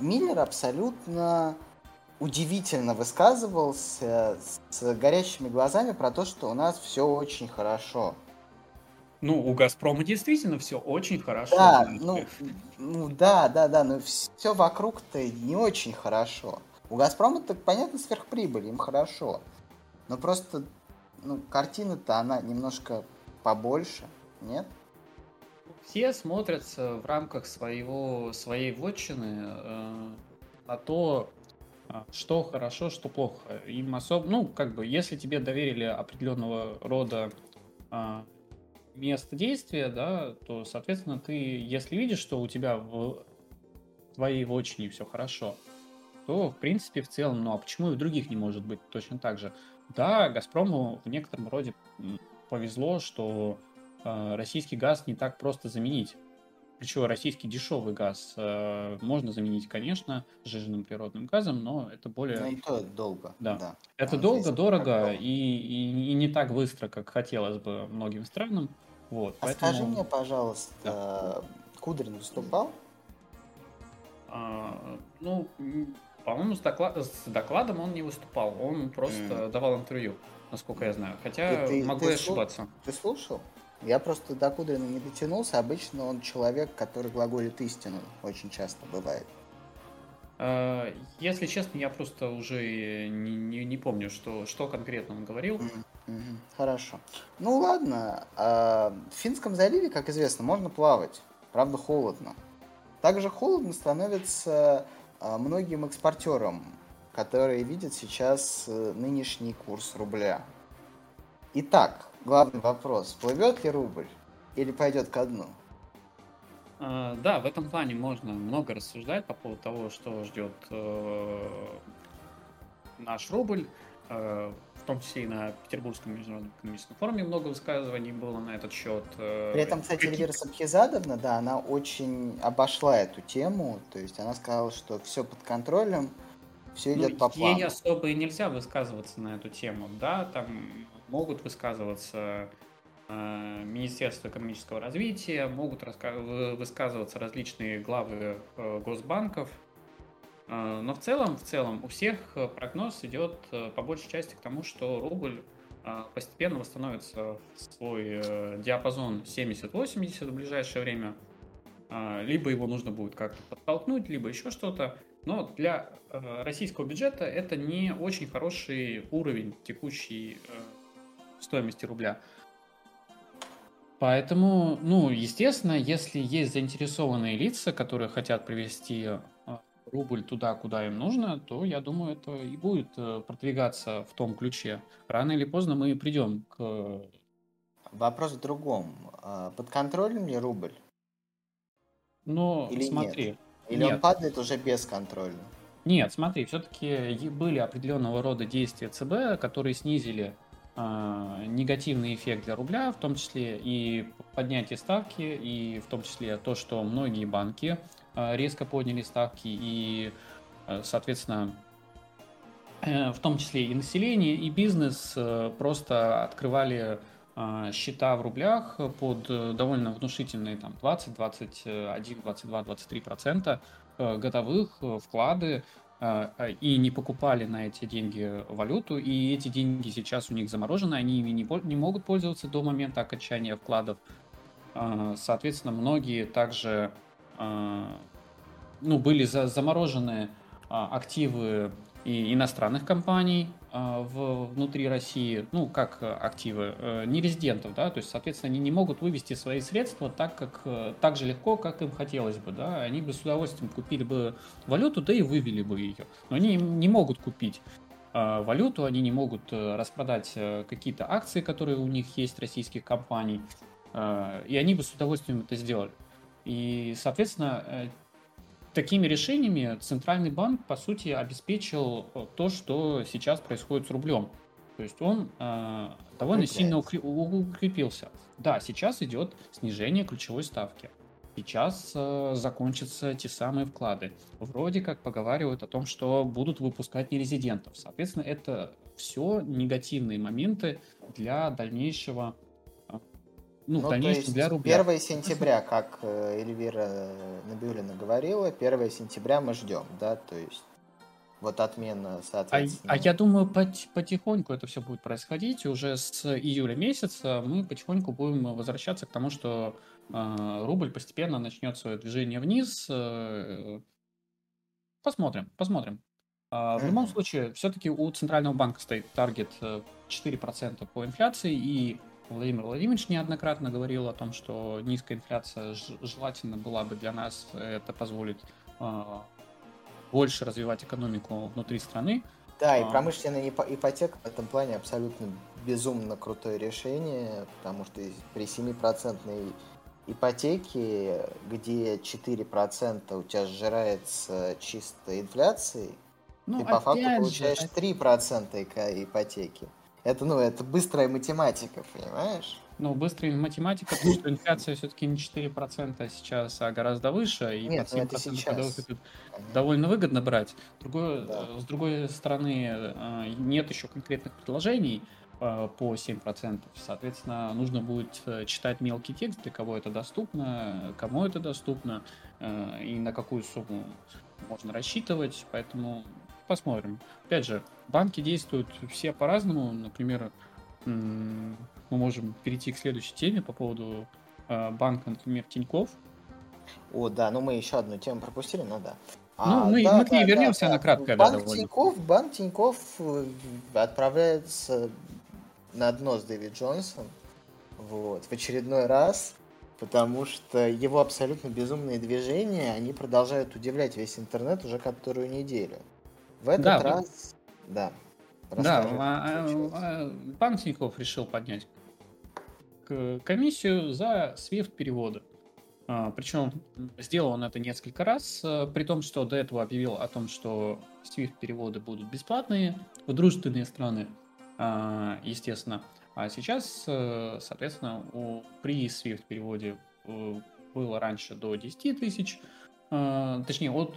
Миллер абсолютно удивительно высказывался с горящими глазами про то, что у нас все очень хорошо. Ну, у Газпрома действительно все очень хорошо. Да, ну, ну да, да, да, но все вокруг-то не очень хорошо. У Газпрома так понятно сверхприбыль, им хорошо. Но просто, ну, картина-то она немножко побольше, нет? Все смотрятся в рамках своего, своей вотчины э, на то, э, что хорошо, что плохо. Им особо, ну, как бы, если тебе доверили определенного рода э, место действия, да, то, соответственно, ты, если видишь, что у тебя в твоей вотчине все хорошо, то, в принципе, в целом, ну, а почему и в других не может быть точно так же? Да, Газпрому в некотором роде повезло, что российский газ не так просто заменить. Причем российский дешевый газ э, можно заменить, конечно, сжиженным природным газом, но это более... Ну и то долго. Да. да. Это а долго, дорого и, и, и не так быстро, как хотелось бы многим странам. Вот, а поэтому... скажи мне, пожалуйста, да. Кудрин выступал? А, ну, по-моему, с, доклад... с докладом он не выступал, он просто mm. давал интервью, насколько я знаю. Хотя ты, могу ты ошибаться. Ты слушал? Я просто до Кудрина не дотянулся. Обычно он человек, который глаголит истину. Очень часто бывает. А, если честно, я просто уже не, не, не помню, что, что конкретно он говорил. Mm-hmm. Хорошо. Ну ладно. А, в Финском заливе, как известно, можно плавать. Правда, холодно. Также холодно становится а, многим экспортерам, которые видят сейчас э, нынешний курс рубля. Итак, главный вопрос. Плывет ли рубль или пойдет ко дну? А, да, в этом плане можно много рассуждать по поводу того, что ждет э, наш рубль. э, в том числе и на Петербургском международном экономическом форуме много высказываний было на этот счет. Э, При этом, кстати, Эльвира Сабхизадовна, да, она очень обошла эту тему, то есть она сказала, что все под контролем, все идет ну, по плану. Ей особо и нельзя высказываться на эту тему, да, там могут высказываться э, Министерство экономического развития, могут высказываться различные главы э, госбанков, э, но в целом, в целом у всех прогноз идет по большей части к тому, что рубль постепенно восстановится в свой диапазон 70-80 в ближайшее время. Либо его нужно будет как-то подтолкнуть, либо еще что-то. Но для российского бюджета это не очень хороший уровень текущей э, стоимости рубля. Поэтому, ну, естественно, если есть заинтересованные лица, которые хотят привести э, рубль туда, куда им нужно, то, я думаю, это и будет э, продвигаться в том ключе. Рано или поздно мы придем к... Вопрос в другом. А под контролем ли рубль? Ну, Или смотри. Нет? Или нет. он падает уже бесконтрольно? Нет, смотри, все-таки были определенного рода действия ЦБ, которые снизили а, негативный эффект для рубля, в том числе и поднятие ставки, и в том числе то, что многие банки а, резко подняли ставки, и, а, соответственно, э, в том числе и население, и бизнес э, просто открывали счета в рублях под э, довольно внушительные там 20, 21, 22, 23 процента годовых вклады и не покупали на эти деньги валюту, и эти деньги сейчас у них заморожены, они ими не, не могут пользоваться до момента окончания вкладов. А, соответственно, многие также ну, были за, заморожены активы и иностранных компаний а, в, внутри России, ну, как активы, э, не резидентов, да, то есть, соответственно, они не могут вывести свои средства так, как, э, так же легко, как им хотелось бы, да, они бы с удовольствием купили бы валюту, да и вывели бы ее, но они не могут купить а, валюту, они не могут э, распродать какие-то акции, которые у них есть, российских компаний, и они бы с удовольствием это сделали. И, соответственно, такими решениями Центральный банк, по сути, обеспечил э, то, что сейчас происходит с рублем. То есть он э, довольно сильно укрепился. Да, сейчас идет снижение ключевой ставки. Сейчас э, закончатся те самые вклады. Вроде как поговаривают о том, что будут выпускать нерезидентов. Соответственно, это все негативные моменты для дальнейшего ну, ну конечно, есть для рубля. 1 сентября, как э, Эльвира Набиулина говорила, 1 сентября мы ждем, да, то есть вот отмена, соответственно. А, а я думаю, потихоньку это все будет происходить. Уже с июля месяца мы потихоньку будем возвращаться к тому, что э, рубль постепенно начнет свое движение вниз. Э, посмотрим, посмотрим. Э, в любом случае, все-таки у Центрального банка стоит таргет 4% э, по инфляции, и Владимир Владимирович неоднократно говорил о том, что низкая инфляция желательно была бы для нас, это позволит э, больше развивать экономику внутри страны. Да, и а. промышленная ипотека в этом плане абсолютно безумно крутое решение, потому что при 7% ипотеке, где 4% у тебя сжирается чисто инфляцией, ну, ты по факту же, получаешь 3% ипотеки. Это, ну, это быстрая математика, понимаешь? Ну, быстрая математика, потому что инфляция все-таки не 4% сейчас, а гораздо выше. И Нет, 7% ну, это сейчас. Довольно выгодно брать. Другое, да. С другой стороны, э, нет еще конкретных предложений э, по 7%. Соответственно, нужно будет э, читать мелкий текст, для кого это доступно, кому это доступно и на какую сумму можно рассчитывать. Поэтому посмотрим. Опять же, банки действуют все по-разному. Например, мы можем перейти к следующей теме по поводу а, банка, например, Тиньков. О, да, ну мы еще одну тему пропустили, но да. А, ну, мы, да, мы к ней да, вернемся, да, она краткая. Банк, да, Тиньков, банк Тиньков э, отправляется на дно с Дэвид Джонсом вот, в очередной раз, потому что его абсолютно безумные движения, они продолжают удивлять весь интернет уже которую неделю. В этот да, раз, да. Да, а, а, банк Тинькофф решил поднять комиссию за SWIFT переводы. А, Причем сделал он это несколько раз, при том, что до этого объявил о том, что SWIFT-переводы будут бесплатные в дружественные страны, а, естественно. А сейчас, э, соответственно, при SWIFT-переводе э, было раньше до 10 тысяч, точнее, от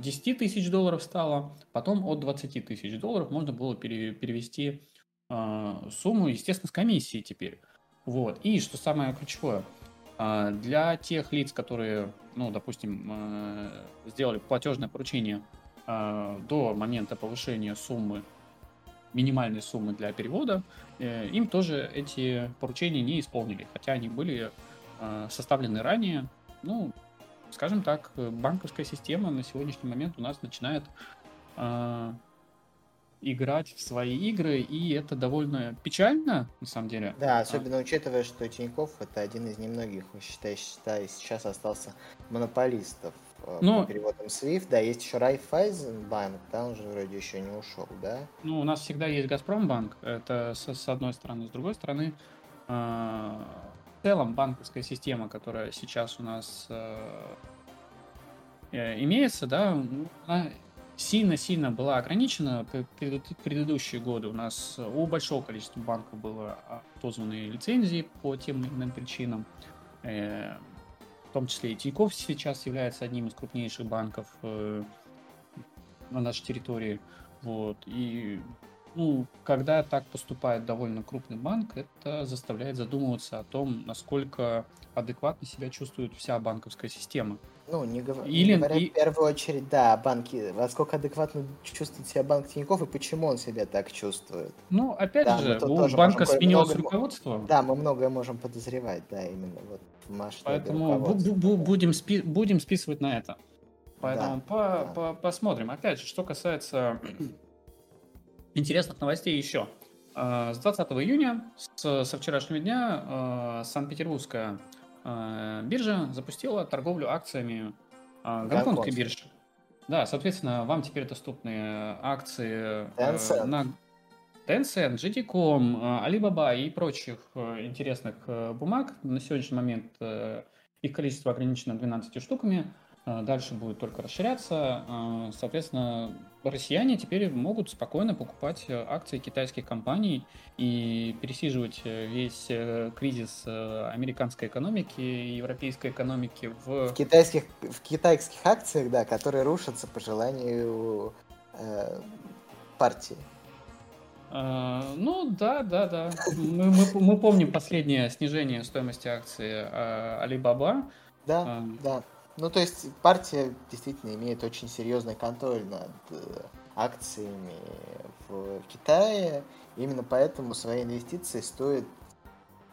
10 тысяч долларов стало, потом от 20 тысяч долларов можно было перевести сумму, естественно, с комиссией теперь. Вот. И что самое ключевое – для тех лиц, которые, ну, допустим, э, сделали платежное поручение до момента повышения суммы, минимальной суммы для перевода, э, им тоже эти поручения не исполнили, хотя они были составлены ранее. Ну, скажем так, банковская система на сегодняшний момент у нас начинает играть в свои игры, и это довольно печально, на самом деле. Да, особенно а. учитывая, что Тиньков это один из немногих, считай, считай, сейчас остался монополистов э, ну, по переводам SWIFT. Да, есть еще Райфайзенбанк, да, он же вроде еще не ушел, да? Ну, у нас всегда есть Газпромбанк, это с, с одной стороны. С другой стороны, э, целом банковская система, которая сейчас у нас э, э имеется, да, она сильно-сильно была ограничена. Предыдущие годы у нас у большого количества банков было отозваны лицензии по тем или иным причинам. Э, в том числе и Тинькофф сейчас является одним из крупнейших банков на нашей территории. Вот. И ну, когда так поступает довольно крупный банк, это заставляет задумываться о том, насколько адекватно себя чувствует вся банковская система. Ну, не, гов... Или... не говоря и... в первую очередь, да, банки, насколько адекватно чувствует себя банк Тинькофф и почему он себя так чувствует. Ну, опять да, же, у банка сменилось много... руководство. Да, мы многое можем подозревать, да, именно вот в Поэтому будем, спи... будем списывать на это. Поэтому да, по да. По посмотрим. Опять же, что касается интересных новостей еще. А, с 20 июня, с, со вчерашнего дня, а, Санкт-Петербургская а, биржа запустила торговлю акциями гонконгской биржи. Да, соответственно, вам теперь доступны акции Tencent. на Tencent, GD.com, Alibaba и прочих интересных бумаг. На сегодняшний момент их количество ограничено 12 штуками. А, дальше будет только расширяться. А, соответственно, россияне теперь могут спокойно покупать э, акции китайских компаний и пересиживать э, весь э, кризис американской экономики и европейской экономики в... В китайских, в китайских акциях, да, которые рушатся по желанию э, партии. Uh, ну да, да, да. Мы, мы, мы помним последнее снижение стоимости акции Alibaba. Да, да. Ну, то есть партия действительно имеет очень серьезный контроль над э, акциями в Китае. Именно поэтому свои инвестиции стоит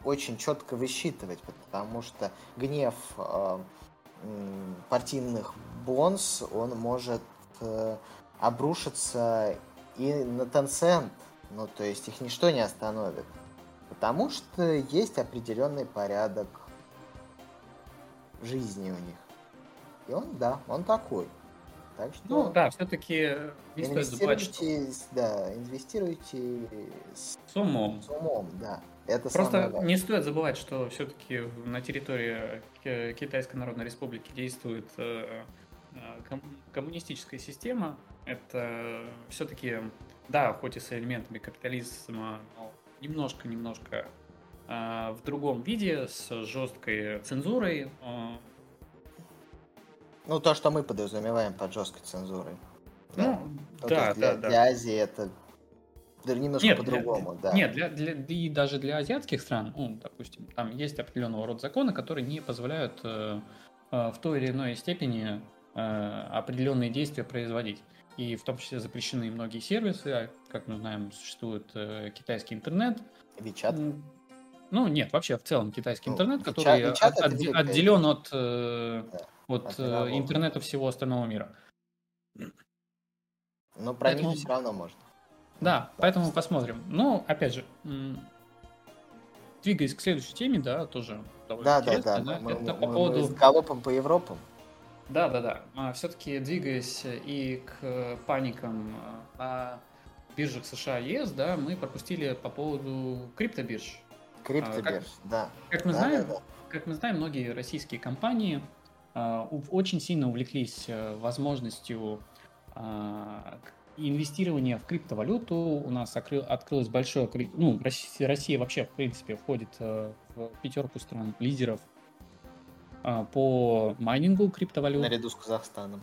очень четко высчитывать, потому что гнев э, партийных бонс, он может э, обрушиться и на Tencent. Ну, то есть их ничто не остановит. Потому что есть определенный порядок жизни у них. И он, да, он такой. Так что... Ну да, все-таки не стоит забывать, что... Да, инвестируйте с, с умом. С умом, да. Это Просто не стоит забывать, что все-таки на территории Китайской Народной Республики действует э, э, коммунистическая система. Это все-таки, да, хоть и с элементами капитализма, но немножко-немножко э, в другом виде, с жесткой цензурой, ну, то, что мы подразумеваем под жесткой цензурой. Ну, да, да, для, да, для Азии это немножко нет, по-другому, да. Нет, для, для, и даже для азиатских стран, ну, допустим, там есть определенного рода законы, которые не позволяют э, э, в той или иной степени э, определенные действия производить. И в том числе запрещены многие сервисы, а, как мы знаем, существует э, китайский интернет. WeChat? Ну, нет, вообще в целом китайский ну, интернет, который WeChat, от, от, отделен от, э, да от э, интернета всего остального мира. Но про поэтому... них все равно можно. Да, да поэтому посмотрим. Ну, опять же, двигаясь к следующей теме, да, тоже довольно да, интересно. Да, да, да. Мы, Это мы, по мы, поводу... Мы галопом по Европам. Да, да, да. А, все-таки двигаясь и к паникам на биржах США и ЕС, да, мы пропустили по поводу криптобирж. Криптобирж, а, как, да. Как мы да, знаем, да, да как мы знаем, многие российские компании э, очень сильно увлеклись э, возможностью э, инвестирования в криптовалюту. У нас открыл, открылось большое... Ну, Россия, вообще, в принципе, входит э, в пятерку стран лидеров э, по майнингу криптовалют. Наряду с Казахстаном.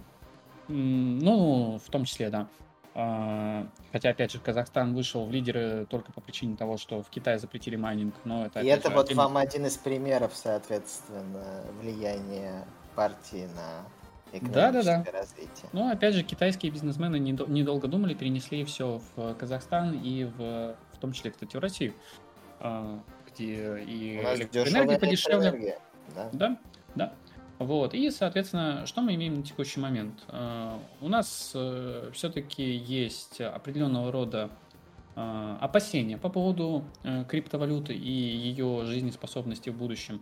Ну, в том числе, да. А, хотя, опять же, Казахстан вышел в лидеры только по причине того, что в Китае запретили майнинг, но это... И это же, вот отдельно... вам один из примеров, соответственно, влияния партии на да, да, да. развитие. Ну, опять же, китайские бизнесмены недолго думали, перенесли все в Казахстан и в, в том числе, кстати, в Россию, а, где и электроэнергия подешевле. Да? да, да. Вот. И, соответственно, что мы имеем на текущий момент? А, у нас э, все-таки есть определенного рода а, опасения по поводу э, криптовалюты и ее жизнеспособности в будущем.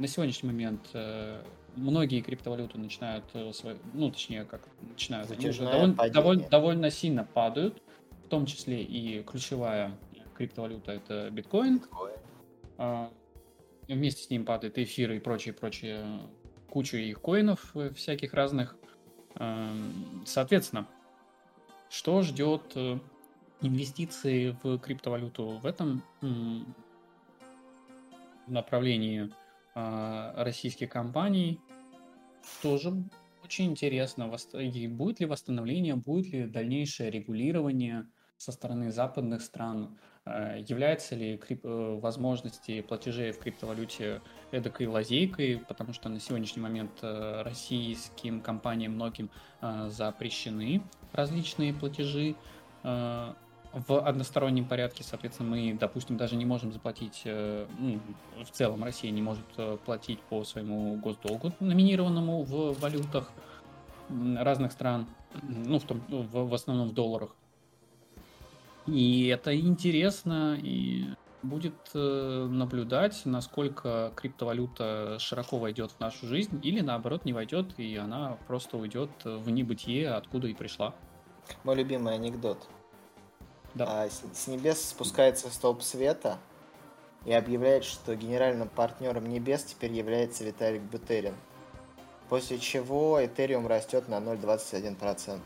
А, на сегодняшний момент э, многие криптовалюты начинают, ну, точнее, как начинают, они уже довольно, довольно, довольно сильно падают, в том числе и ключевая криптовалюта это биткоин. биткоин вместе с ним падает эфир и прочие, прочие, кучу их коинов э, всяких разных. Соответственно, что ждет э, инвестиции в криптовалюту в этом направлении а, российских компаний? Тоже очень интересно, будет ли восстановление, будет ли дальнейшее регулирование со стороны западных стран, Э, является ли крип... Э, возможности платежей в криптовалюте эдакой лазейкой, потому что на сегодняшний момент э, российским компаниям многим запрещены различные платежи в одностороннем порядке, соответственно, мы, допустим, даже не можем заплатить, ну, в целом Россия не может платить по своему госдолгу, номинированному в валютах разных стран, ну, в, том, в, в основном в долларах. И это интересно, и будет э, наблюдать, насколько криптовалюта широко войдет в нашу жизнь, или наоборот не войдет, и она просто уйдет в небытие, откуда и пришла. Мой любимый анекдот. Да. А, с небес спускается столб света и объявляет, что генеральным партнером небес теперь является Виталик Бутерин. После чего Этериум растет на 0,21%.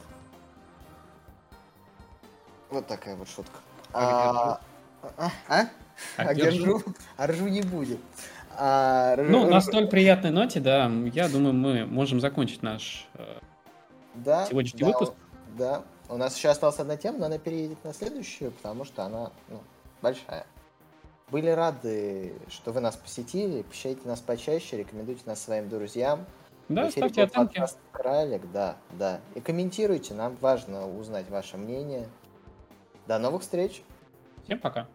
Вот такая вот шутка. А, а? А? А держу? А ржу не будет. А, ну, на столь приятной ноте, да, я думаю, мы можем закончить наш э, да, сегодняшний да, выпуск. Да, у нас еще осталась одна тема, но она переедет на следующую, потому что она ну, большая. Были рады, что вы нас посетили. Посещайте нас почаще, рекомендуйте нас своим друзьям. Да, ставьте оценки. Кралик, да, да. И комментируйте, нам важно узнать ваше мнение. До новых встреч. Всем пока.